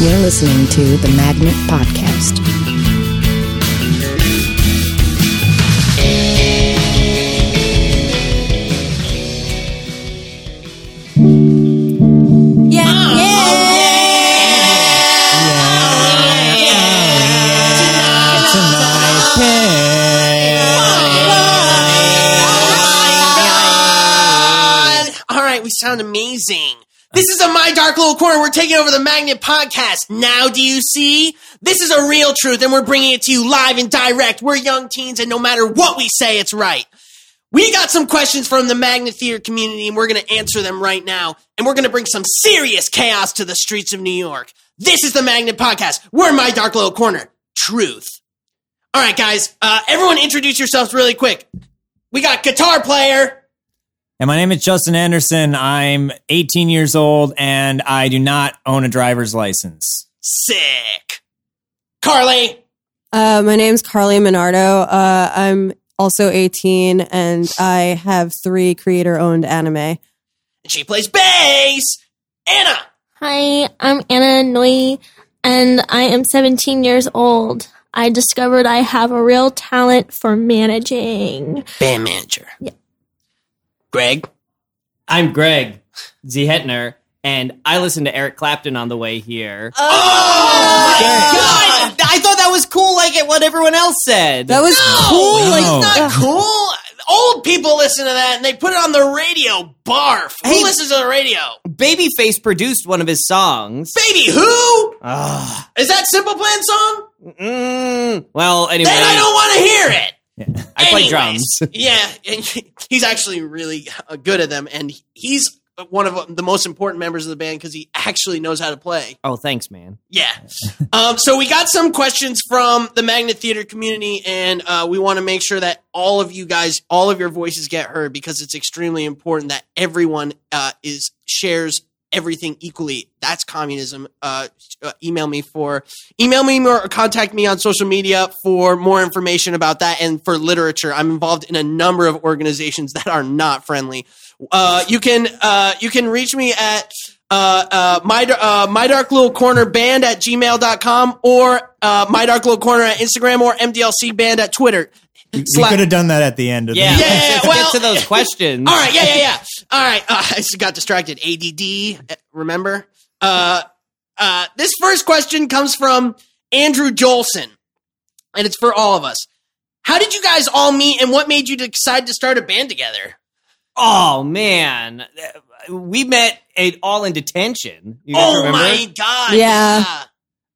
You're listening to the Magnet Podcast. This is a My Dark Little Corner. We're taking over the Magnet Podcast. Now, do you see? This is a real truth, and we're bringing it to you live and direct. We're young teens, and no matter what we say, it's right. We got some questions from the Magnet Theater community, and we're going to answer them right now. And we're going to bring some serious chaos to the streets of New York. This is the Magnet Podcast. We're My Dark Little Corner. Truth. All right, guys. Uh, everyone, introduce yourselves really quick. We got guitar player. And my name is Justin Anderson. I'm 18 years old and I do not own a driver's license. Sick. Carly. Uh, my name's Carly Minardo. Uh, I'm also 18 and I have three creator owned anime. And she plays bass. Anna. Hi, I'm Anna Nui, and I am 17 years old. I discovered I have a real talent for managing. Band manager. Yeah. Greg. I'm Greg Z. Hetner, and I listened to Eric Clapton on the way here. Oh, my God. I thought that was cool, like what everyone else said. That was cool. No, Like, it's not cool. Old people listen to that and they put it on the radio. Barf. Who listens to the radio? Babyface produced one of his songs. Baby who? Is that Simple Plan song? Mm, well, anyway, Then I don't want to hear it. I play drums. yeah, and he's actually really uh, good at them, and he's one of the most important members of the band because he actually knows how to play. Oh, thanks, man. Yeah. um, so we got some questions from the Magnet Theater community, and uh, we want to make sure that all of you guys, all of your voices get heard because it's extremely important that everyone uh, is shares everything equally. That's communism. Uh, uh, email me for email me or contact me on social media for more information about that and for literature. I'm involved in a number of organizations that are not friendly. Uh, you can uh, you can reach me at uh, uh, my, uh, my dark little corner band at gmail.com or uh, my dark little corner at Instagram or MDLC band at Twitter. We Slack- could have done that at the end of Yeah, the Yeah, let's well- get to those questions. All right, yeah, yeah, yeah. All right, uh, I just got distracted. ADD, uh, remember? Uh, uh, this first question comes from Andrew Jolson, and it's for all of us. How did you guys all meet, and what made you decide to start a band together? Oh man, we met it all in detention. You guys oh remember? my god! Yeah.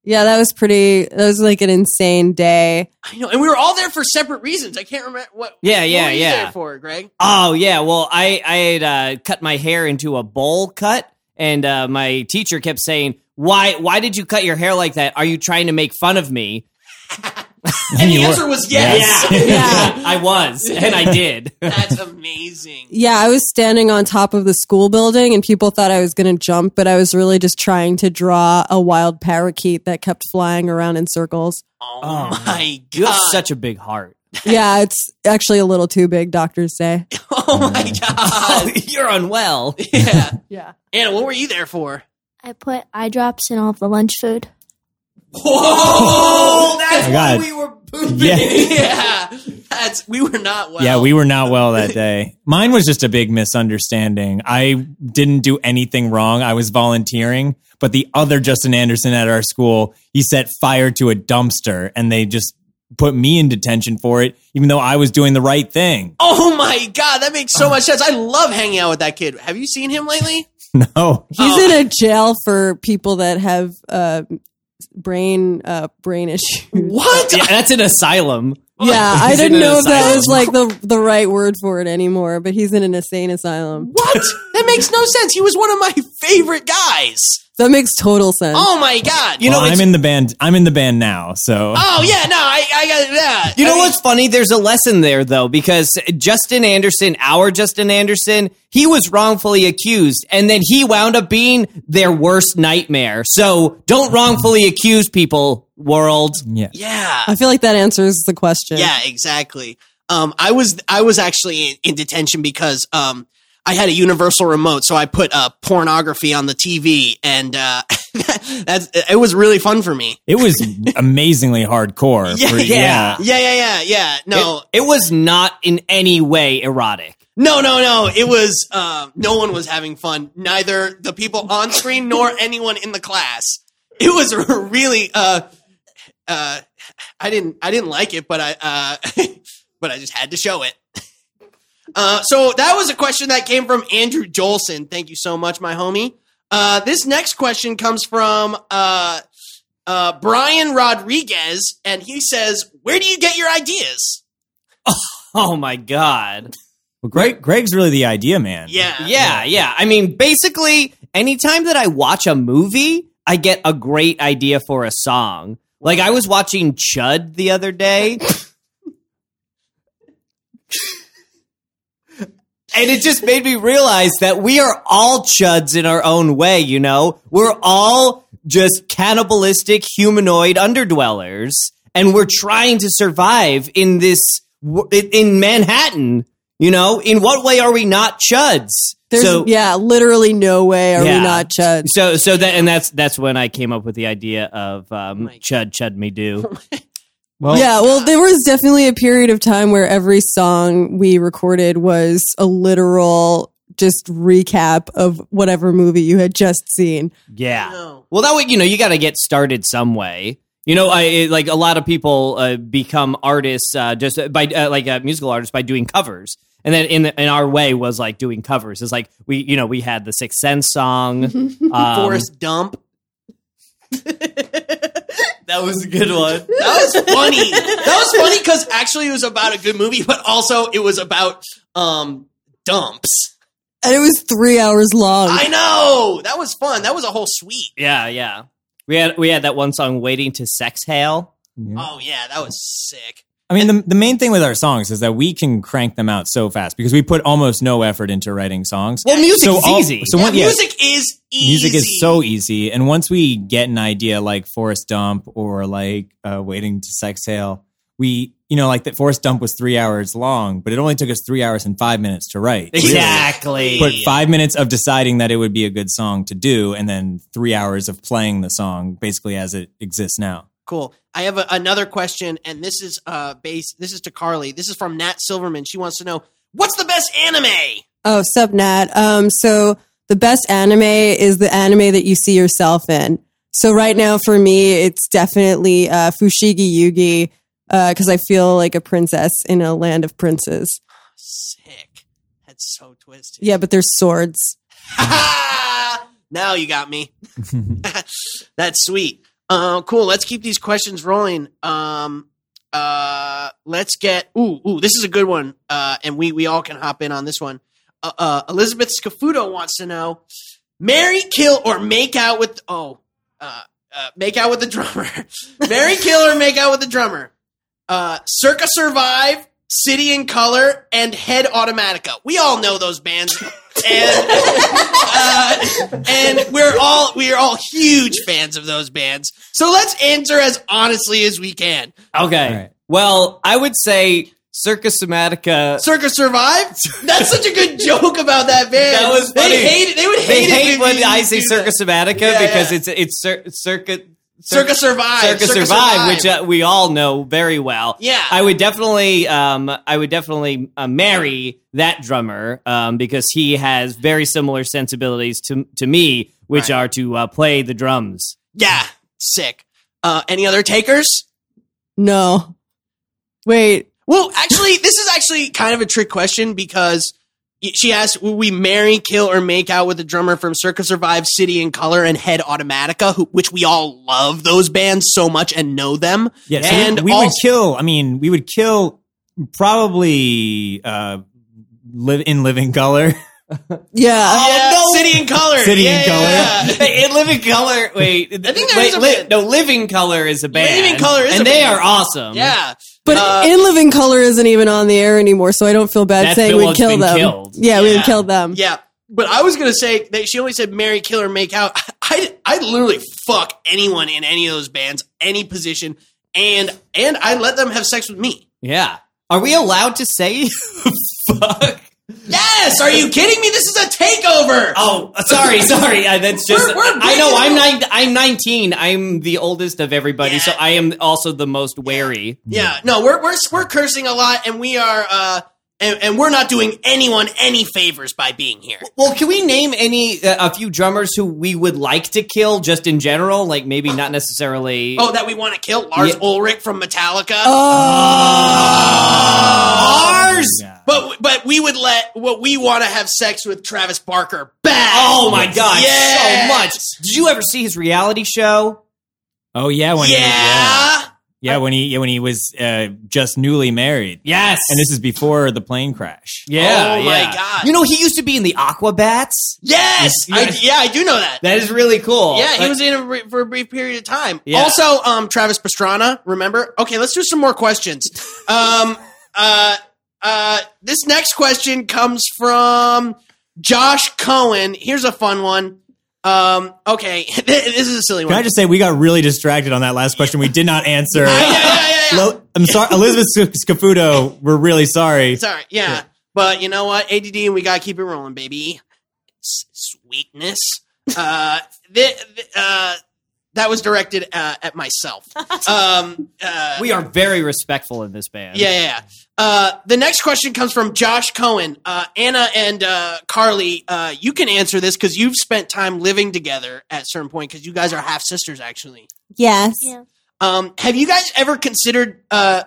Yeah, that was pretty, that was like an insane day. I know, and we were all there for separate reasons. I can't remember what. Yeah, what yeah, were you yeah. There for Greg. Oh yeah, well I I had uh, cut my hair into a bowl cut, and uh, my teacher kept saying, "Why why did you cut your hair like that? Are you trying to make fun of me?" And the answer was yes. Yeah. I was, and I did. That's amazing. Yeah, I was standing on top of the school building and people thought I was going to jump, but I was really just trying to draw a wild parakeet that kept flying around in circles. Oh, Oh, my god! You have such a big heart. Yeah, it's actually a little too big, doctors say. oh my mm. god! You're unwell. yeah, Yeah. Anna, what were you there for? I put eye drops in all of the lunch food. Whoa! That's Oh my God. we were pooping. Yeah. yeah, that's we were not well. Yeah, we were not well that day. Mine was just a big misunderstanding. I didn't do anything wrong. I was volunteering, but the other Justin Anderson at our school, he set fire to a dumpster and they just put me in detention for it, even though I was doing the right thing. Oh my god, that makes so much sense. I love hanging out with that kid. Have you seen him lately? No. He's Oh. in a jail for people that have uh, brain uh, brain issues. What? Yeah, that's an asylum. Yeah, I didn't know if that was like the the right word for it anymore, but he's in an insane asylum. What? That makes no sense. He was one of my favorite guys. That makes total sense. Oh my god. You know, well, it's- I'm in the band. I'm in the band now, so Oh yeah, no, I, I got that. You know mean, what's funny? There's a lesson there though, because Justin Anderson, our Justin Anderson, he was wrongfully accused, and then he wound up being their worst nightmare. So don't wrongfully accuse people, world. yeah. Yeah. I feel like that answers the question. Yeah, exactly. Um, I was I was actually in, in detention because um, I had a universal remote, so I put uh, pornography on the TV, and uh, that's it was really fun for me. It was amazingly hardcore. Yeah, for- yeah. Yeah, yeah, yeah, yeah. No, It, it was not in any way erotic. no, no, no. It was uh, no one was having fun. Neither the people on screen nor anyone in the class. It was really. Uh, uh, I didn't. I didn't like it, but I. Uh, but I just had to show it. Uh, so that was a question that came from Andrew Jolson. Thank you so much, my homie. Uh, this next question comes from uh, uh, Brian Rodriguez, and he says, "Where do you get your ideas?" Oh my god. Well, Greg, Greg's really the idea man. Yeah, Yeah, yeah. I mean, basically, anytime that I watch a movie, I get a great idea for a song. Like I was watching Chud the other day. And it just made me realize that we are all chuds in our own way, you know? We're all just cannibalistic humanoid underdwellers, and we're trying to survive in this, in Manhattan. You know, in what way are we not chuds? There's so, yeah, literally no way are Yeah. we not chuds. so, so that, and that's that's when I came up with the idea of um, my chud, chud me do. Well, yeah, well, there was definitely a period of time where every song we recorded was a literal just recap of whatever movie you had just seen. Yeah. Well, that way, you know, you got to get started some way. You know, I it- like a lot of people uh, become artists uh, just by uh, like uh, musical artists by doing covers, and then in the, in our way was like doing covers. It's like we, you know, we had the Sixth Sense song. um, Forrest Dump. that was a good one. That was funny. that was funny because actually it was about a good movie, but also it was about um dumps. And it was three hours long. I know that was fun. That was a whole suite. Yeah, yeah. We had we had that one song, "Waiting to Sex Hail." Oh yeah, that was sick. I mean, the, the main thing with our songs is that we can crank them out so fast because we put almost no effort into writing songs. Well, music's So all- easy. so Yeah, one- yeah, music is easy. music is so easy. And once we get an idea like Forest Dump or like uh, Waiting to Exhale, we, you know, like that Forest Dump was three hours long, but it only took us three hours and five minutes to write. exactly. But five minutes of deciding that it would be a good song to do, and then three hours of playing the song basically as it exists now. Cool. I have a, another question, and this is uh base. This is to Carly. This is from Nat Silverman. She wants to know what's the best anime. Oh, sup, Nat. Um, so the best anime is the anime that you see yourself in. So right now, for me, it's definitely uh, Fushigi Yugi because I feel like a princess in a land of princes. Sick. That's so twisted. Yeah, but there's swords. now you got me. That's sweet. Uh, cool. Let's keep these questions rolling. Um, uh, let's get. Ooh, ooh. This is a good one. Uh, and we we all can hop in on this one. Uh, uh Elizabeth Scafuto wants to know: marry, kill, or make out with? Oh, uh, uh make out with the drummer. marry, kill, or make out with the drummer. Circa Survive, City in Color, and Head Automatica. We all know those bands, and uh, and we're all we are all huge fans of those bands. So let's answer as honestly as we can. okay. All right. Well, I would say Circus Somatica. Circus Survive. That's such a good joke about that band. That was funny. They hate it. They would hate, they it hate if when I say. Circus Somatica Yeah, because yeah. it's it's cir- circuit. Circa Survive. Circus Circa Survive, Survive. which uh, we all know very well. Yeah. I would definitely, um, I would definitely uh, marry that drummer um, because he has very similar sensibilities to to me, which Right. are to uh, play the drums. Yeah, sick. Uh, any other takers? No. Wait. Well, actually, this is actually kind of a trick question because y- she asked, "Will we marry, kill, or make out with the drummer from Circus Survive, City in Color, and Head Automatica?" Who, which we all love those bands so much and know them. Yeah, so and we also, would kill. I mean, we would kill probably uh, live in living color. Yeah. yeah, Oh, no. City in Color, City in yeah, Color. yeah. in Living Color, wait, I think there wait, is a li- no, Living Color is a band. Living Colour is and a they band. are awesome. Yeah. But Uh, In Living Color isn't even on the air anymore, so I don't feel bad saying we'd kill them. killed. Yeah, we Yeah. would kill them. Yeah, but I was gonna say that she only said marry, kill, or make out. I I literally fuck anyone in any of those bands, any position, and and I let them have sex with me. yeah. Are we allowed to say fuck? Yes. Are you kidding me? This is a takeover. Oh, sorry, sorry. Uh, that's just. We're- we're I know. I'm nine. I'm 19. I'm the oldest of everybody, so I am also the most wary. Yeah, no, we're we're we're cursing a lot, and we are, uh, and, and we're not doing anyone any favors by being here. Well, can we name any uh, a few drummers who we would like to kill, just in general? Like maybe not necessarily. Oh, that we want to kill Lars Yeah. Ulrich from Metallica. Lars! Yeah. But but we would let what we want to have sex with Travis Barker back. Oh my god, Yes. so much. Did you ever see his reality show? Oh yeah, when yeah. he, yeah, yeah, when he yeah, when he was uh, just newly married. Yes. and this is before the plane crash. yeah. Oh my yeah. God. You know he used to be in the Aquabats. Yes, I, Yes. yeah, I do know that. That is really cool. yeah, he Like- was in a, for a brief period of time. Yeah. Also, um, Travis Pastrana, remember? Okay, let's do some more questions. Um, uh, uh, this next question comes from Josh Cohen. Here's a fun one. Um, okay, this is a silly one. Can I just say we got really distracted on that last question? We did not answer. yeah, yeah, yeah. I'm sorry, Elizabeth Sc- Scafuto. We're really sorry. Sorry, yeah. But you know what? ADD, and we gotta keep it rolling, baby. S- sweetness. Uh, th- th- uh, that was directed uh, at myself. Um, uh, we are very respectful in this band. yeah, yeah. yeah. Uh, the next question comes from Josh Cohen. Uh, Anna and uh, Carly, uh, you can answer this because you've spent time living together at a certain point because you guys are half sisters, actually. Yes. Yeah. Um, have you guys ever considered uh,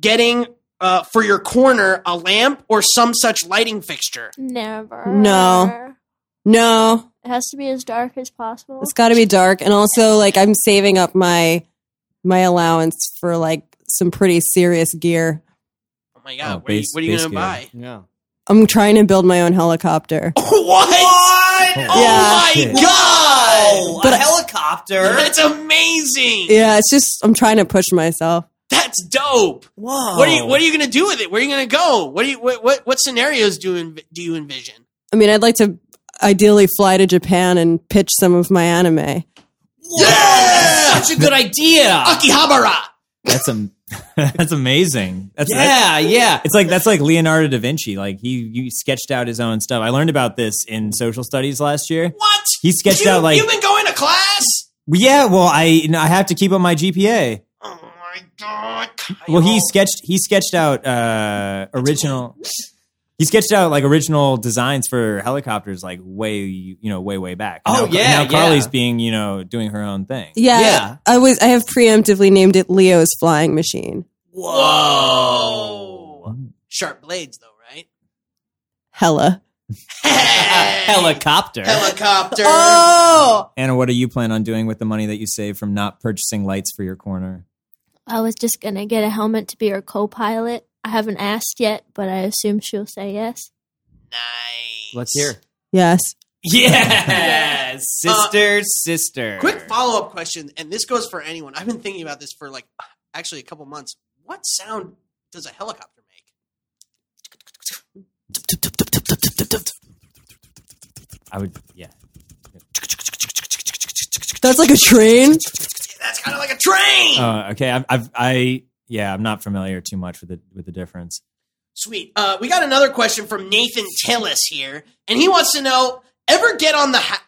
getting uh, for your corner a lamp or some such lighting fixture? Never. No. No, It has to be as dark as possible. it's got to be dark. And also, like, I'm saving up my my allowance for like some pretty serious gear. Oh my god! Oh, what, are you, base- what are you base gonna gear. buy? Yeah. I'm trying to build my own helicopter. what? Oh, oh Yeah. my Shit. god! Oh, But- a helicopter. That's amazing. Yeah, it's just I'm trying to push myself. That's dope. Whoa. What are you What are you gonna do with it? Where are you gonna go? What do you What What, what scenarios do you do you envision? I mean, I'd like to ideally fly to Japan and pitch some of my anime. Yeah! Such a good idea. Akihabara. That's am- that's amazing. That's Yeah, that's- yeah. It's like that's like Leonardo da Vinci. Like he, he sketched out his own stuff. I learned about this in social studies last year. What? He sketched you, out like You've been going to class. yeah. Well, I you know, I have to keep up my GPA. Oh my god. Well, he sketched he sketched out uh original. He sketched out like original designs for helicopters, like way you know way way back. Oh, now, yeah, now Carly's yeah. being you know doing her own thing. Yeah, Yeah. I was. I have preemptively named it Leo's flying machine. Whoa. Sharp blades, though, right? Hella. Helicopter. Helicopter. Oh, Anna, what do you plan on doing with the money that you save from not purchasing lights for your corner? I was just gonna get a helmet to be her co-pilot. I haven't asked yet, but I assume she'll say yes. Nice. Let's hear. yes. Yes. sister, sister. Quick follow up question, and this goes for anyone. I've been thinking about this for like actually a couple months. What sound does a helicopter make? I would, yeah. That's like a train. That's kind of like a train. Uh, okay, I've, I've, I, yeah, I'm not familiar too much with the with the difference. Sweet. Uh, we got another question from Nathan Tillis here, and he wants to know: ever get on the ha-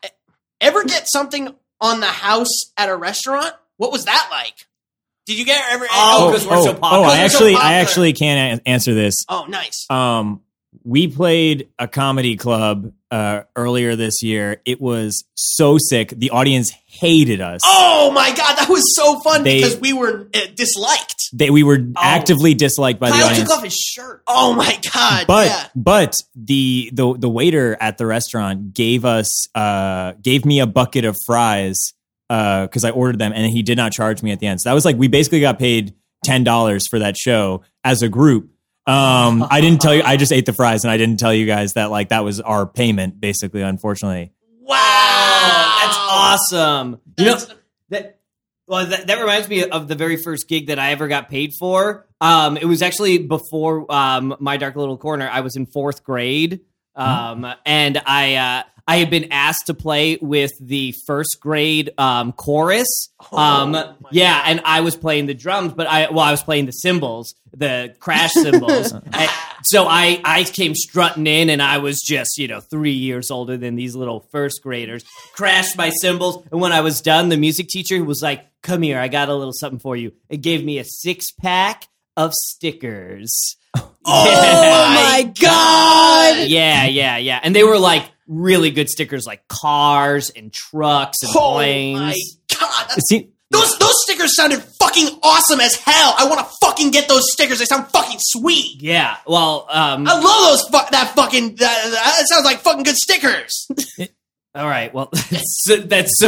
ever get something on the house at a restaurant? What was that like? Did you get ever? Oh, 'cause we're so oh. I We're so actually, I actually can a- answer this. oh, nice. Um, we played a comedy club uh, earlier this year. It was so sick. The audience hated us. Oh my god, that was so fun They- because we were uh, disliked. They, we were actively disliked by the audience. Kyle took off his shirt. Oh my god, but yeah. but the the the waiter at the restaurant gave us uh gave me a bucket of fries uh because I ordered them and he did not charge me at the end. So that was like we basically got paid ten dollars for that show as a group. Um, I didn't tell you. I just ate the fries and I didn't tell you guys that like that was our payment basically. Unfortunately, Wow, That's awesome. You know that. Well, that, that reminds me of the very first gig that I ever got paid for. Um, it was actually before um, my dark little corner. I was in fourth grade, um, and I uh, I had been asked to play with the first grade um, chorus. Um, yeah, and I was playing the drums, but I well, I was playing the cymbals, the crash cymbals. And so I I came strutting in, and I was just you know three years older than these little first graders. Crashed my cymbals, and when I was done, the music teacher was like, "Come here, I got a little something for you." It gave me a six pack of stickers. Oh my god! Yeah, yeah, yeah. And they were like really good stickers like cars and trucks and planes. Oh planes. my god! See, Those those stickers sounded fucking awesome as hell. I want to fucking get those stickers. They sound fucking sweet. Yeah. Well, um I love those. Fu- that fucking. That, that sounds like fucking good stickers. All right. Well, that's that's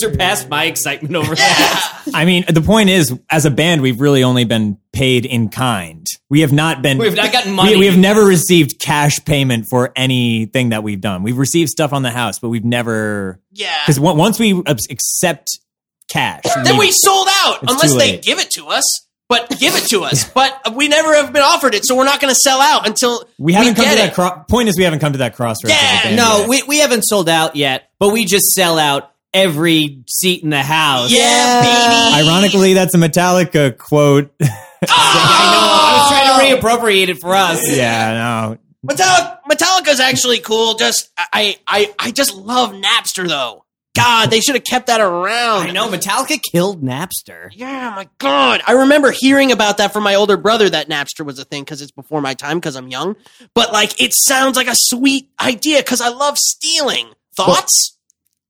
surpassed my excitement over that. I mean, the point is, as a band, we've really only been paid in kind. We have not been. We've not gotten money. We, have never received cash payment for anything that we've done. We've received stuff on the house, but we've never Yeah. because once we accept cash, Then we sold out unless they give it to us. But give it to us. But we never have been offered it, so we're not going to sell out until we haven't come get to that. it. Cro- point is, we haven't come to that crossroads. as Yeah, band No, yet. we we haven't sold out yet, but we just sell out every seat in the house. yeah, baby. Ironically, that's a Metallica quote. I know. I was trying to reappropriate it for us. yeah, no. Metallica, Metallica's actually cool. Just I, I, I just love Napster though. God, they should have kept that around. I know Metallica killed Napster. Yeah, my God. I remember hearing about that from my older brother that Napster was a thing because it's before my time because I'm young. But like, it sounds like a sweet idea because I love stealing. Thoughts?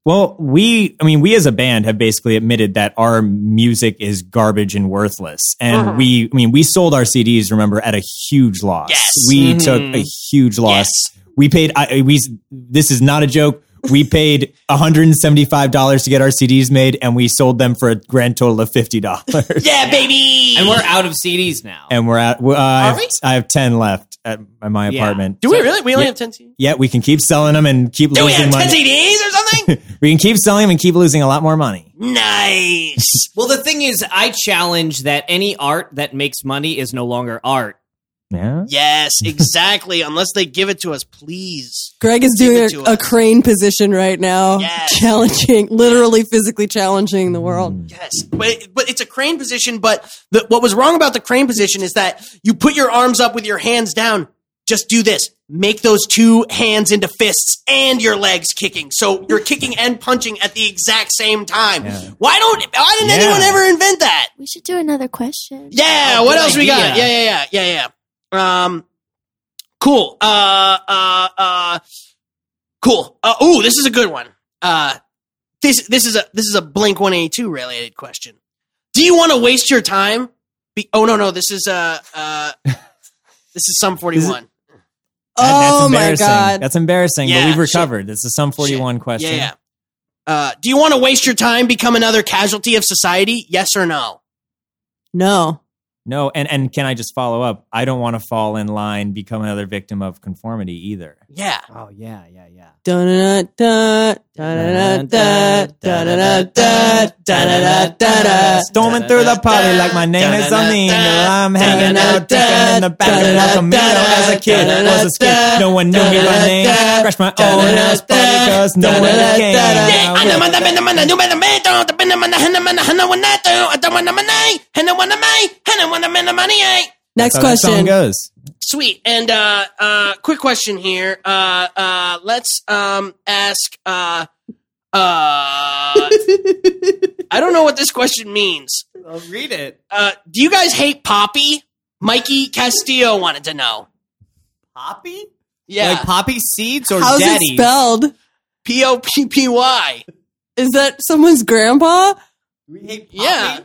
Well, we, I mean, we as a band have basically admitted that our music is garbage and worthless. And Mhm. we, I mean, we sold our CDs, remember, at a huge loss. Yes. We Mhm. took a huge loss. Yes. We paid, I, we, this is not a joke. We paid $175 to get our CDs made and we sold them for a grand total of $50. Yeah, baby. And we're out of CDs now. and we're at, uh, I, have, we? I have 10 left at my Yeah. apartment. Do we really? We only Yeah. have 10 CDs? Yeah, we can keep selling them and keep losing. Do we losing have 10 money. CDs or something? we can keep selling them and keep losing a lot more money. nice. Well, the thing is, I challenge that any art that makes money is no longer art. Yeah. Yes, exactly. Unless they give it to us, please. Greg is doing a, a crane position right now, Yes. challenging, literally physically challenging the world. Yes, but but it's a crane position. But the, what was wrong about the crane position is that you put your arms up with your hands down. Just do this. Make those two hands into fists and your legs kicking. So you're kicking and punching at the exact same time. Yeah. Why don't? Why didn't Yeah. anyone ever invent that? We should do another question. Yeah. Oh, what good else we got? Yeah, yeah, yeah, yeah, yeah. Um, cool. Uh, uh, uh, cool. Uh, ooh, this is a good one. Uh, this this is a this is a Blink One Eighty Two related question. Do you want to waste your time? Be- oh no, no, this is uh uh, this is Sum forty one. That- oh my embarrassing. god! That's embarrassing, Yeah, but we've shit. recovered. This is Sum 41 question. Yeah, yeah. Uh, do you want to waste your time, become another casualty of society? Yes or no? no, No, and, and can I just follow up? I don't want to fall in line, become another victim of conformity either. Yeah. Oh yeah, yeah, yeah. Da-da-da-da, da-da-da-da, da-da-da-da. Storming through the party like my name is El Niño. I'm hanging out, drinking in the back of El Camino. As a kid, I was a skid. No one knew me by name. Crashed my own house party cause no one came. Next That's how that song question. goes. Sweet. And uh uh quick question here. Uh uh let's um ask uh uh I don't know what this question means. I'll read it. Uh do you guys hate Poppy? Mikey Castillo wanted to know. Poppy? Yeah. Like poppy seeds or How's daddy? it spelled? P O P P Y. Is that someone's grandpa? We hate poppy? Yeah.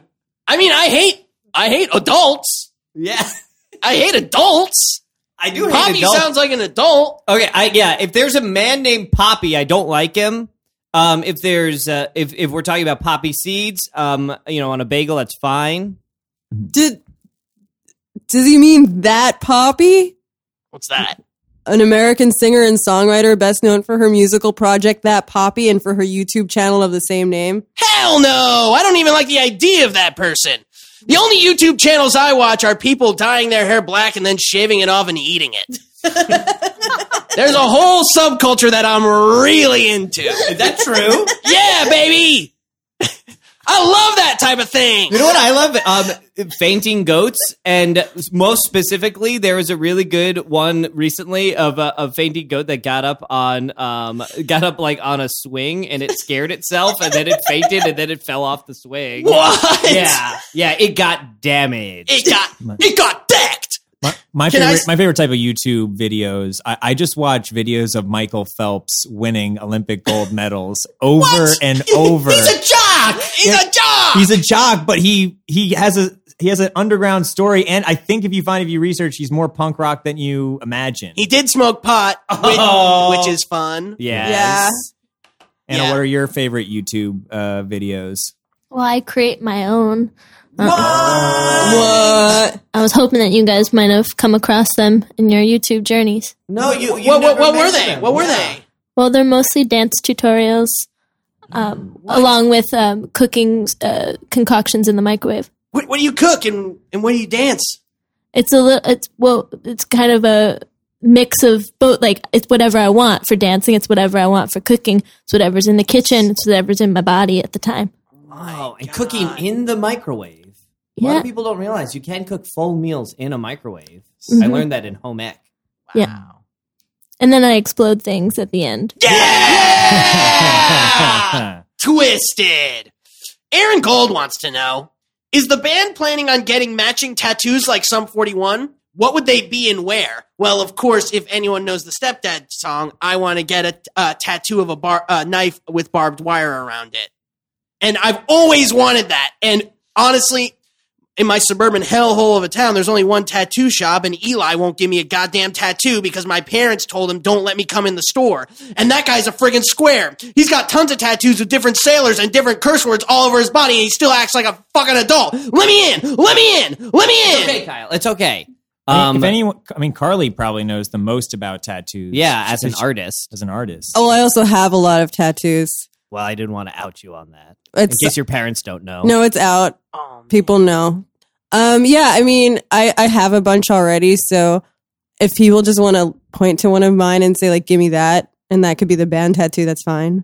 I mean, I hate I hate adults. Yeah. I hate adults. I do hate Poppy adults. sounds like an adult. Okay, I yeah. If there's a man named Poppy, I don't like him. Um, if there's uh, if if we're talking about poppy seeds, um, you know, on a bagel, that's fine. Did does he mean that Poppy? What's that? An American singer and songwriter best known for her musical project That Poppy and for her YouTube channel of the same name. Hell no! I don't even like the idea of that person. The only YouTube channels I watch are people dyeing their hair black and then shaving it off and eating it. There's a whole subculture that I'm really into. Is that true? Yeah, baby. I love that type of thing. You know what I love? Um, fainting goats, and most specifically, there was a really good one recently of a, a fainting goat that got up on, um, got up like on a swing, and it scared itself, and then it fainted, and then it fell off the swing. What? Yeah, yeah, it got damaged. It got it got decked. My, my Can I favorite, my favorite type of YouTube videos. I, I just watch videos of Michael Phelps winning Olympic gold medals over What? and over. He's a jock. He's a jock. He's a jock, but he he has a he has an underground story, and I think if you find if you research, he's more punk rock than you imagine. he did smoke pot, which, Oh. which is fun. yes. Anna, yeah. what are your favorite YouTube uh, videos? Well, I create my own. What? I was hoping that you guys might have come across them in your YouTube journeys. No, you. you What, what, never what were they? them. What were Yeah. they? Well, they're mostly dance tutorials, um, along with um, cooking uh, concoctions in the microwave. What, what do you cook and, and what do you dance? It's a little. It's well. It's kind of a mix of both. Like it's whatever I want for dancing. It's whatever I want for cooking. It's whatever's in the kitchen. It's whatever's in my body at the time. Oh, and cooking in the microwave. A lot Yeah. of people don't realize you can cook full meals in a microwave. I Mhm. learned that in home ec. Yeah. And then I explode things at the end. Yeah! Twisted. Aaron Gold wants to know Is the band planning on getting matching tattoos like Sum 41? What would they be and where? Well, of course, if anyone knows the Stepdad song, I want to get a, a tattoo of a bar, uh, knife with barbed wire around it. And I've always wanted that. And honestly, in my suburban hellhole of a town, there's only one tattoo shop, and Eli won't give me a goddamn tattoo because my parents told him, don't let me come in the store. And that guy's a friggin' square. He's got tons of tattoos with different sailors and different curse words all over his body, and he still acts like a fucking adult. Let me in! Let me in! Let me in! Okay, Kyle, it's okay. Um, Um, if anyone, I mean, Carly probably knows the most about tattoos. yeah, as an artist. As an artist. Oh, I also have a lot of tattoos. Well, I didn't want to out you on that. It's, In case your parents don't know. no, it's out. Oh, People know. Um, yeah, I mean, I I have a bunch already. So if people just want to point to one of mine and say like, "Give me that," and that could be the band tattoo, that's fine.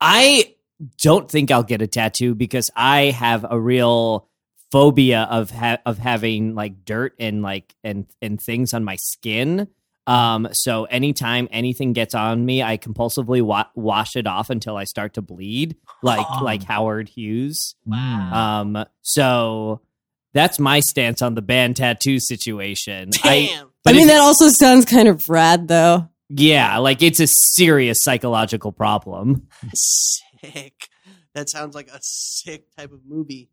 I don't think I'll get a tattoo because I have a real phobia of ha- of having like dirt and like and and things on my skin. Um, so anytime anything gets on me, I compulsively wa- wash it off until I start to bleed, like like Howard Hughes. Wow. Um, so that's my stance on the band tattoo situation. I, Damn. but I mean, that also sounds kind of rad, though. yeah, like it's a serious psychological problem. sick. That sounds like a sick type of movie.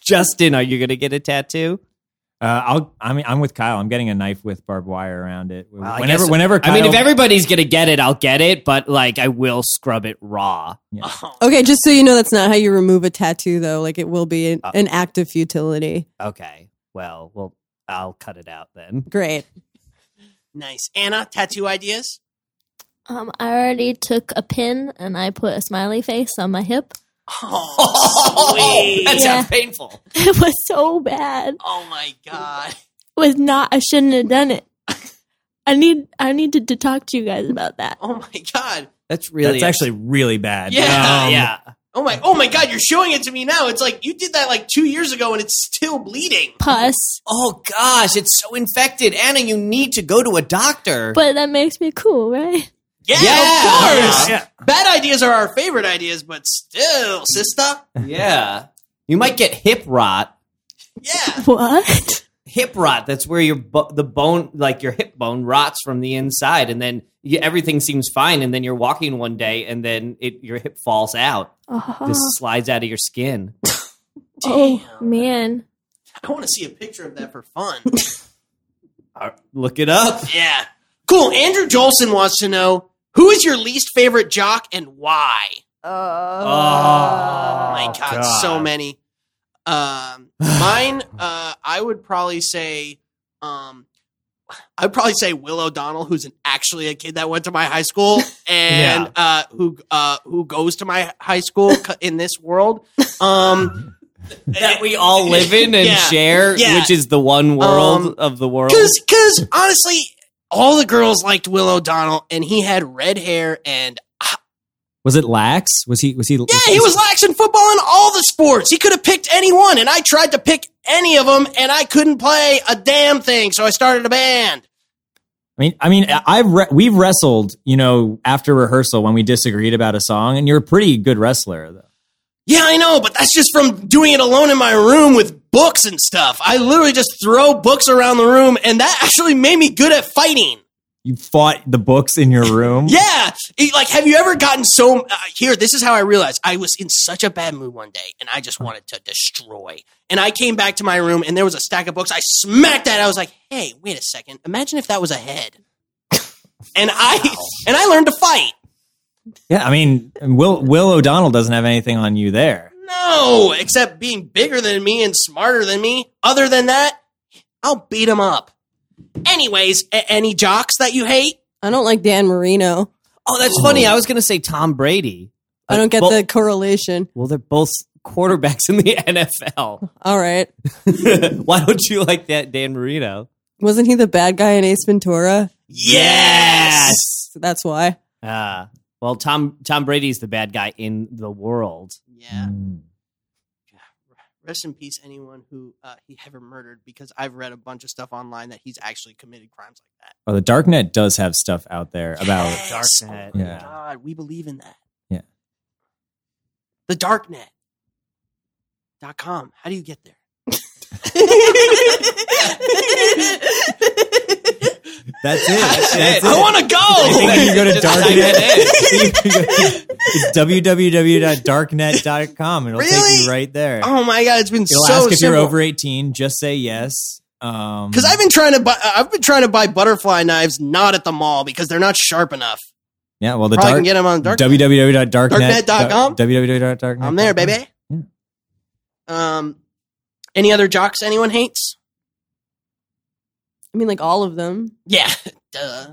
Justin, are you gonna get a tattoo? Uh, I'll. I mean, I'm with Kyle. I'm getting a knife with barbed wire around it. I whenever, guess- whenever. Kyle, I mean, if everybody's gonna get it, I'll get it, but like I will scrub it raw. Oh, Okay, just so you know, that's not how you remove a tattoo, though. Like, it will be an, Uh. an act of futility. Okay, well, well, I'll cut it out then. Great. nice. Anna, tattoo ideas? Um, I already took a pin and I put a smiley face on my hip. Oh, sweet. that Yeah. sounds painful. It was so bad. Oh my god. It was not. I shouldn't have done it. I need. I needed to talk to you guys about that. Oh my god. That's really that's actually really bad. Yeah. Um, yeah. Oh my oh my god, you're showing it to me now. It's like you did that like 2 years ago and it's still bleeding. Pus, Oh gosh, it's so infected, Anna. You need to go to a doctor. but that makes me cool, right? Yeah, Yeah. of course. Yeah. Bad ideas are our favorite ideas, but still, sister. yeah, you might get hip rot. Yeah. What? Hip rot. That's where your bo- the bone, like your hip bone, rots from the inside, and then you, everything seems fine. And then you're walking one day, and then it your hip falls out, Oh, just slides out of your skin. oh man. I want to see a picture of that for fun. Uh, Look it up. yeah. Cool. Andrew Jolson wants to know who is your least favorite jock and why? Oh, my god, so many. Um, mine, uh, I would probably say, um, I'd probably say Will O'Donnell, who's an, actually a kid that went to my high school and uh, who uh, who goes to my high school in this world. Um, that we all live in and Yeah. share, Yeah. which is the one world Um, of the world. Because, because honestly, all the girls liked Will O'Donnell, and he had red hair, and ah. Was it lax? Was he? Was he? yeah, he was lax in football in all the sports. He could have picked any one, and I tried to pick any of them, and I couldn't play a damn thing, so I started a band. I mean, I mean, I've re- we've wrestled, you know, after rehearsal when we disagreed about a song, and you're a pretty good wrestler, though. Yeah, I know, but that's just from doing it alone in my room with books and stuff. I literally just throw books around the room, and that actually made me good at fighting. You fought the books in your room. Yeah, It- like have you ever gotten so uh, here? This is how I realized I was in such a bad mood one day, and I just wanted to destroy. And I came back to my room, and there was a stack of books. I smacked that. I was like, "Hey, wait a second! Imagine if that was a head." and I and I learned to fight. Yeah, I mean, Will Will O'Donnell doesn't have anything on you there. No, except being bigger than me and smarter than me. Other than that, I'll beat him up. Anyways, a- any jocks that you hate? I don't like Dan Marino. oh, that's funny. I was going to say Tom Brady. I don't get Well- the correlation. Well, they're both quarterbacks in the NFL. All right. Why don't you like that Dan Marino? Wasn't he the bad guy in Ace Ventura? Yes. So that's why. Ah, well, Tom Tom Brady's the bad guy in the world. Yeah. Rest in peace, anyone who uh, he ever murdered, because I've read a bunch of stuff online that he's actually committed crimes like that. Oh, the darknet does have stuff out there about. Yes. Darknet. Oh Yeah. God, we believe in that. Yeah. The darknet. Dot com. How do you get there? That's it. That's it. I want to go. Think you go to Just type it darknet. it's www.darknet.com. It'll take you right there. Oh my god, it's been It'll so ask if you're over 18. Just say yes. Um, Because I've been trying to buy, I've been trying to buy butterfly knives not at the mall because they're not sharp enough. yeah, well, the Probably dark, can get them on dark. www.darknet. Darknet.com? www.darknet. I'm there, baby. Um, any other jocks anyone hates? I mean, like all of them. Yeah, duh.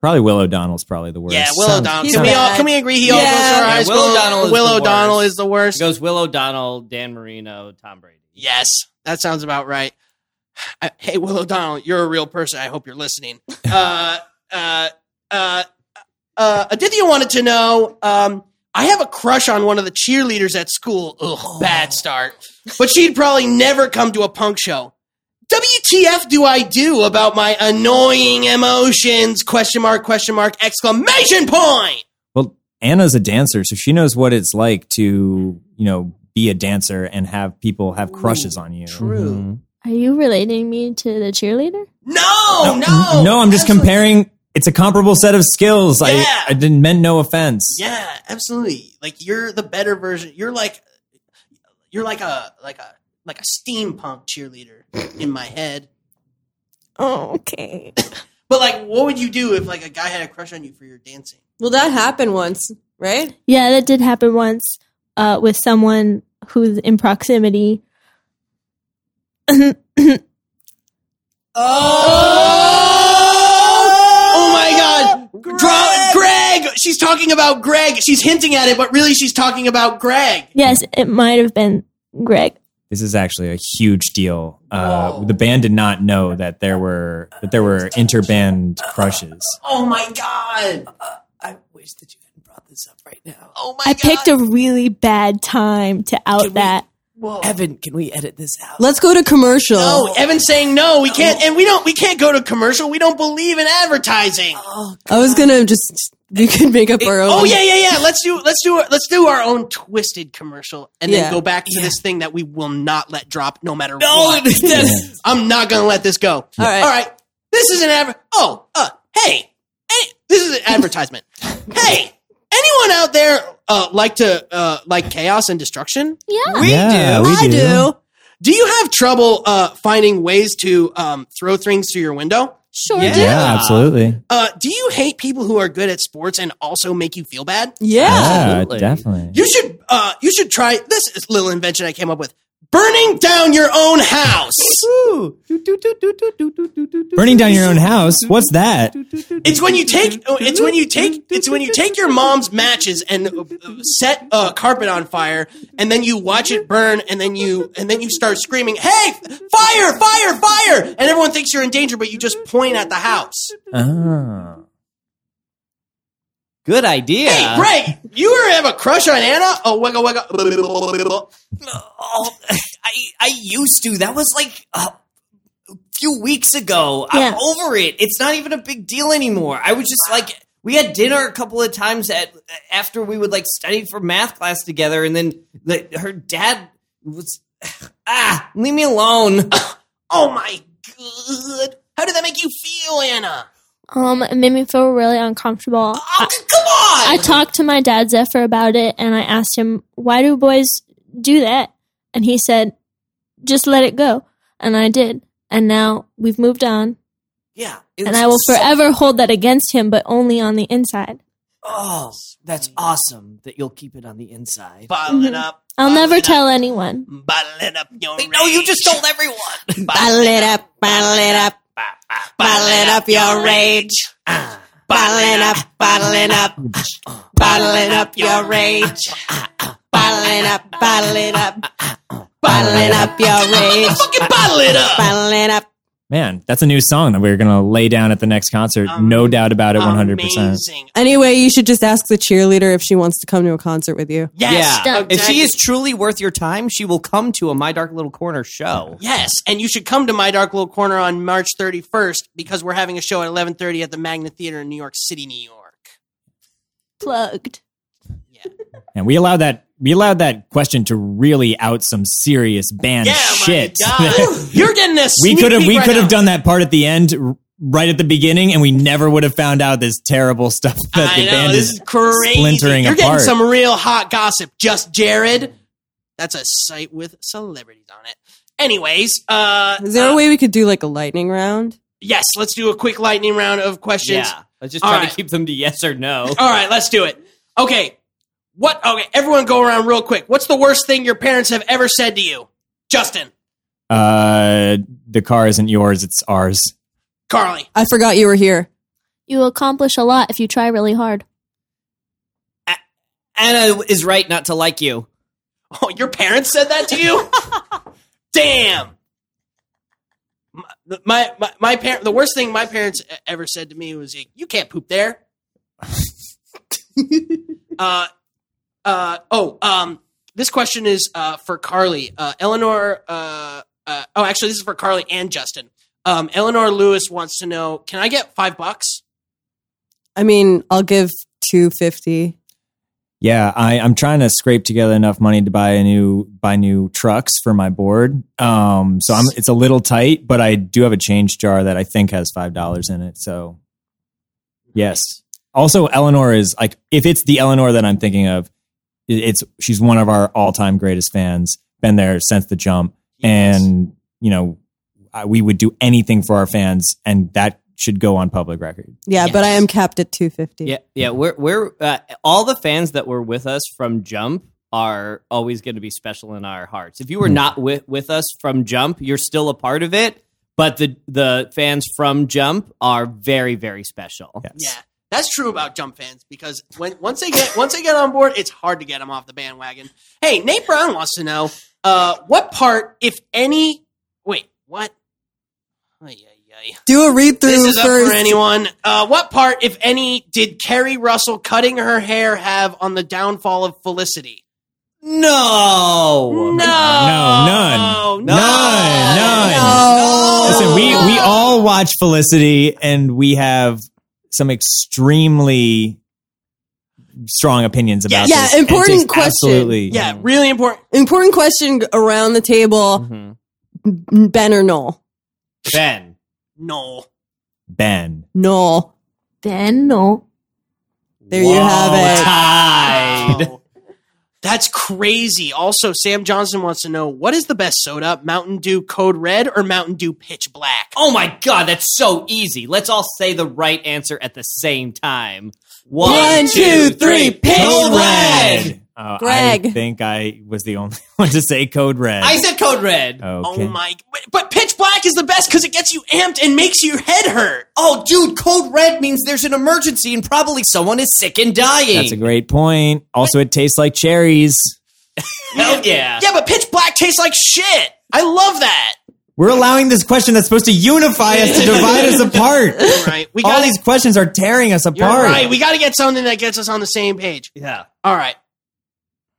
Probably Will O'Donnell's probably the worst. Yeah, Will Sounds- O'Donnell. He's Can we all bad. can we agree he all goes to Yeah. high Yeah, school? Will O'Donnell is Will the O'Donnell worst. is the worst. It goes Will O'Donnell, Dan Marino, Tom Brady. Yes, that sounds about right. Uh, hey, Will O'Donnell, you're a real person. I hope you're listening. Uh, uh, uh, uh, Aditya wanted to know. Um, I have a crush on one of the cheerleaders at school. Ugh, bad start. But she'd probably never come to a punk show. WTF do I do about my annoying emotions? Question mark, question mark, exclamation point. Well, Anna's a dancer, so she knows what it's like to, you know, be a dancer and have people have crushes on you. True. Mm-hmm. Are you relating me to the cheerleader? No, no. No, I'm just absolutely. comparing. It's a comparable set of skills. Yeah. I, I didn't meant no offense. Yeah, absolutely. Like you're the better version. You're like you're like a like a like a steampunk cheerleader in my head. Oh, okay. But like what would you do if like a guy had a crush on you for your dancing? Well, that happened once, right? Yeah, that did happen once uh, with someone who's in proximity. Oh Oh my god. Greg. Greg! She's talking about Greg. She's hinting at it, but really she's talking about Greg. yes, it might have been Greg. This is actually a huge deal. Uh, the band did not know that there were that there were interband crushes. Oh my god. I wish that you hadn't brought this up right now. Oh my god. I god. picked a really bad time to out Can we- that. Whoa. Evan, can we edit this out? Let's go to commercial. No, Evan's saying no. We can't, and we don't. We can't go to commercial. We don't believe in advertising. I was gonna just we could make up our own. Oh yeah, yeah, yeah. Let's do let's do let's do our own twisted commercial, and then Yeah. go back to this thing that we will not let drop, no matter No, what. that's- I'm not gonna let this go. All right. all right. This is an adver. Oh, uh, hey, hey, this is an advertisement. hey, anyone out there uh, like to uh, like chaos and destruction? Yeah. we Yeah, do. we I do. Do you have trouble uh, finding ways to um, throw things through your window? Sure Yeah. do. Yeah, absolutely. Uh, do you hate people who are good at sports and also make you feel bad? Yeah. Yeah, definitely. You should uh you should try this little invention I came up with. Burning down your own house. Burning down your own house. What's that? It's when you take it's when you take it's when you take your mom's matches and uh, set a carpet on fire and then you watch it burn and then you and then you start screaming, "Hey, fire, fire, fire!" and everyone thinks you're in danger but you just point at the house. Oh. Good idea. Hey, Greg, you ever have a crush on Anna? Oh, wiggle, wiggle. Oh, I I used to. That was like a few weeks ago. Yeah. I'm over it. It's not even a big deal anymore. I was just like we had dinner a couple of times at after we would like study for math class together, and then the, her dad was ah leave me alone. Oh my god. How did that make you feel, Anna? Um, it made me feel really uncomfortable. Oh, come on. I talked to my dad Zephyr about it, and I asked him, "Why do boys do that?" And he said, "Just let it go." And I did, and now we've moved on. Yeah, it And I will so- forever hold that against him, but only on the inside. Oh, that's awesome that you'll keep it on the inside. Bottle it up. I'll bottle never tell Up, anyone. bottle it up. Your Wait, no, you just told everyone. Bottle it up, bottle it up, bottle it up your rage. Bottle it up, bottle it up, bottle it up your rage. Bottle it up, bottle it up, bottle it up your rage. Fucking bottle it up. Bottle it up. Man, that's a new song that we're going to lay down at the next concert. no doubt about it, 100%. Amazing. Anyway, you should just ask the cheerleader if she wants to come to a concert with you. Yes. yeah, Done. if she is truly worth your time, she will come to a My Dark Little Corner show. Yes, and you should come to my dark little corner on March 31st because we're having a show at 11:30 at the Magnet Theater in New York City, New York. Plugged. And we allowed that we allowed that question to really out some serious band Yeah, shit. You're getting this. we could have we could have done that part at the end right at the beginning and we never would have found out this terrible stuff that I the know band this is crazy. splintering You're apart. getting some real hot gossip. Just Jared. That's a site with celebrities on it. Anyways, uh, Is there uh, a way we could do like a lightning round? Yes, let's do a quick lightning round of questions. Yeah, let's just All try right. to keep them to yes or no. All right, let's do it. Okay. What? Okay, everyone go around real quick. What's the worst thing your parents have ever said to you? Justin, uh the car isn't yours, it's ours. Carly, I forgot you were here. You accomplish a lot if you try really hard. Anna is right not to like you. Oh, your parents said that to you? Damn. My my my, my parent. The worst thing my parents ever said to me was, "You can't poop there." uh, uh. Oh. Um. This question is uh for Carly. Uh, Eleanor. Uh. uh oh, actually, this is for Carly and Justin. Um. Eleanor Lewis wants to know: Can I get five bucks? I mean, I'll give two fifty. Yeah, I, I'm trying to scrape together enough money to buy a new buy new trucks for my board. Um, so I'm it's a little tight, but I do have a change jar that I think has five dollars in it. So yes. Also, Eleanor is like if it's the Eleanor that I'm thinking of, it- it's she's one of our all time greatest fans. Been there since the jump, and you know I, we would do anything for our fans, and that should go on public record. Yeah, but I am capped at two fifty. Yeah, yeah. We're we're uh, all the fans that were with us from Jump are always going to be special in our hearts. If you were not with with us from Jump, you're still a part of it. But the the fans from Jump are very very special. Yes. Yeah, that's true about Jump fans because when once they get once they get on board, it's hard to get them off the bandwagon. Hey, Nate Brown wants to know uh, what part, if any. Wait, what? Ay, ay, ay. Do a read through This is up for anyone. Uh, what part, if any, did Keri Russell cutting her hair have on the downfall of Felicity? No, No, No, none. No, None, none. No. Listen, we we all watch Felicity, and we have some extremely strong opinions about Yeah, this. yeah, important just question. Absolutely, Yeah, really important. Important question around the table: Mhm. Ben or Noel? Ben. No. Ben. Noel. Ben, no. There you have it. Tied. Wow. That's crazy. Also, Sam Johnson wants to know what is the best soda, Mountain Dew Code Red or Mountain Dew Pitch Black? Oh my god, that's so easy. Let's all say the right answer at the same time. One, two, three, pitch Code red. red. Uh, Greg. I think I was the only one to say code red. I said code red. okay. Oh my! But pitch black is the best because it gets you amped and makes your head hurt. Oh, dude, code red means there's an emergency and probably someone is sick and dying. That's a great point. Also, it tastes like cherries. Hell yeah. Yeah, but pitch black tastes like shit. I love that. We're allowing this question that's supposed to unify us to divide us apart. Right? We got All these questions are tearing us You're apart. right. We got to get something that gets us on the same page. Yeah. All right.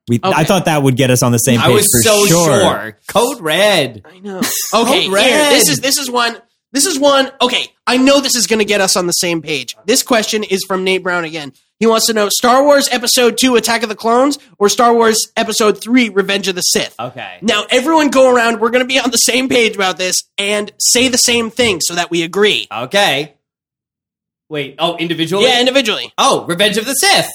We, Okay. I thought that would get us on the same page I was for so sure. sure. Code red. I know. Okay, Code here. red. This is this is one. This is one. Okay, I know this is going to get us on the same page. This question is from Nate Brown again. He wants to know Star Wars Episode Two: Attack of the Clones or Star Wars Episode Three: Revenge of the Sith. Okay. Now, everyone go around. We're going to be on the same page about this and say the same thing so that we agree. Okay. Wait. Oh, individually? Yeah, individually. Oh, Revenge of the Sith.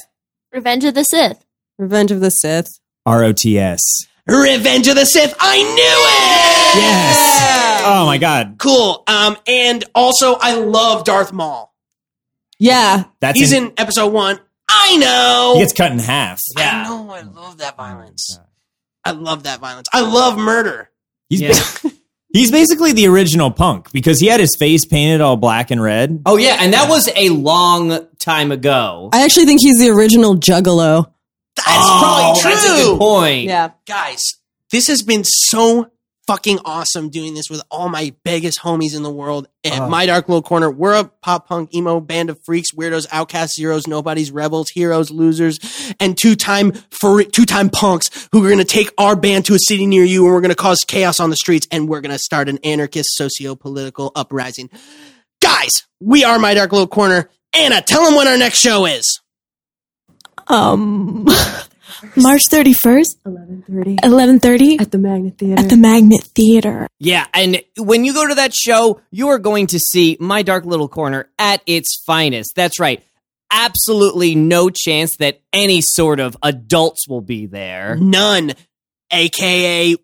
Revenge of the Sith. Revenge of the Sith. ROTS. Revenge of the Sith. I knew it. Yes. Oh my god. Cool. Um, and also, I love Darth Maul. Yeah. That's He's in- in Episode One. I know. He gets cut in half. I know. I love that violence. I love that violence. I love murder. He's Yeah. he's basically the original punk because he had his face painted all black and red. Oh, yeah. And that was a long time ago. I actually think he's the original Juggalo. That's oh, probably true. That's a good point. Yeah. Guys, this has been so fucking awesome doing this with all my biggest homies in the world at uh-huh. My Dark Little Corner. We're a pop punk emo band of freaks, weirdos, outcasts, zeros, nobodies, rebels, heroes, losers, and two-time for two-time punks who are going to take our band to a city near you and we're going to cause chaos on the streets and we're going to start an anarchist socio-political uprising. Guys, we are My Dark Little Corner. Anna, tell them when our next show is. Um, March 31st, 1130 1130 at the Magnet Theater. at the Magnet Theater. Yeah, and when you go to that show, you are going to see My Dark Little Corner at its finest. That's right. Absolutely no chance that any sort of adults will be there. None. AKA,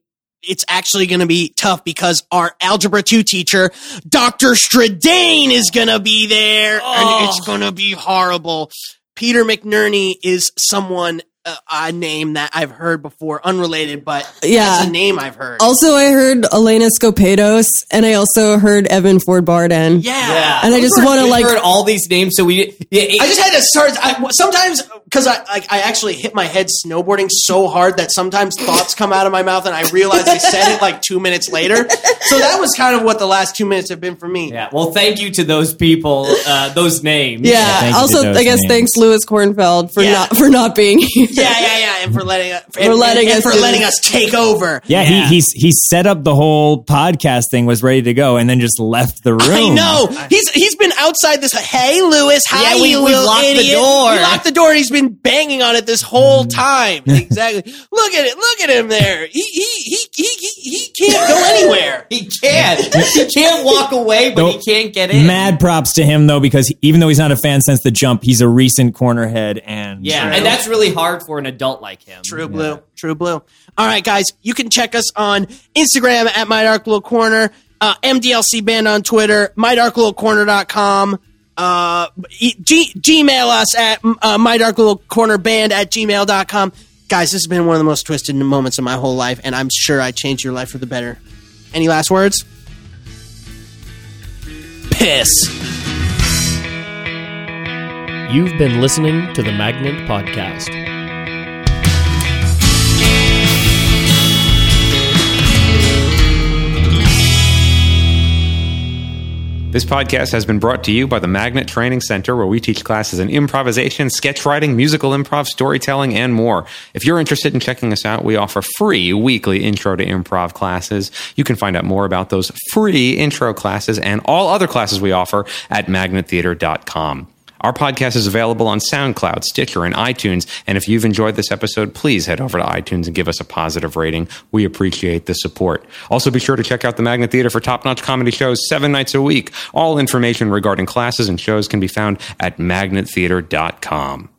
it's actually going to be tough because our Algebra 2 teacher, Dr. Stradane, is going to be there. Oh. And it's going to be horrible. Peter McNerney is someone, a name that I've heard before, unrelated, but Yeah. it's a name I've heard. Also, I heard Elena Scopados, and I also heard Evan Ford Barden. yeah. yeah. And I just want to like, heard all these names, so we. Yeah, it- I just had to start. I, sometimes because I like I actually hit my head snowboarding so hard that sometimes thoughts come out of my mouth and I realize I said it like two minutes later. So that was kind of what the last two minutes have been for me. yeah. Well, thank you to those people, uh, those names. yeah. thank you to also, I guess names. thanks Lewis Kornfeld for Yeah. not for not being here. Yeah, yeah, yeah, and for letting us For letting and, us for letting us take over. Yeah, Yeah. he he's he set up the whole podcast thing, was ready to go, and then just left the room. I know he's he's been outside this. Hey, Lewis, hi, Yeah, we- you we little locked the door. We locked the door, and he's been banging on it this whole mm. time. exactly. Look at it. Look at him there. He he he he he, he can't go anywhere. He can't. he can't walk away, but he can't get in. Mad props to him though, because even though he's not a fan since the jump, he's a recent cornerhead, and Yeah, True. and that's really hard for an adult like him. True blue. True blue. All right, guys, you can check us on Instagram at My Dark Little Corner, uh, MDLC Band on Twitter, MyDarkLittleCorner.com. Uh, e- G- Gmail us at uh, My Dark Little Corner Band at gmail.com. Guys, this has been one of the most twisted moments of my whole life, and I'm sure I changed your life for the better. Any last words? Piss. You've been listening to the Magnet Podcast. This podcast has been brought to you by the Magnet Training Center, where we teach classes in improvisation, sketch writing, musical improv, storytelling, and more. If you're interested in checking us out, we offer free weekly intro to improv classes. You can find out more about those free intro classes and all other classes we offer at magnettheater.com. Our podcast is available on SoundCloud, Stitcher, and iTunes. And if you've enjoyed this episode, please head over to iTunes and give us a positive rating. We appreciate the support. Also, be sure to check out the Magnet Theater for top notch comedy shows seven nights a week. All information regarding classes and shows can be found at magnettheater.com.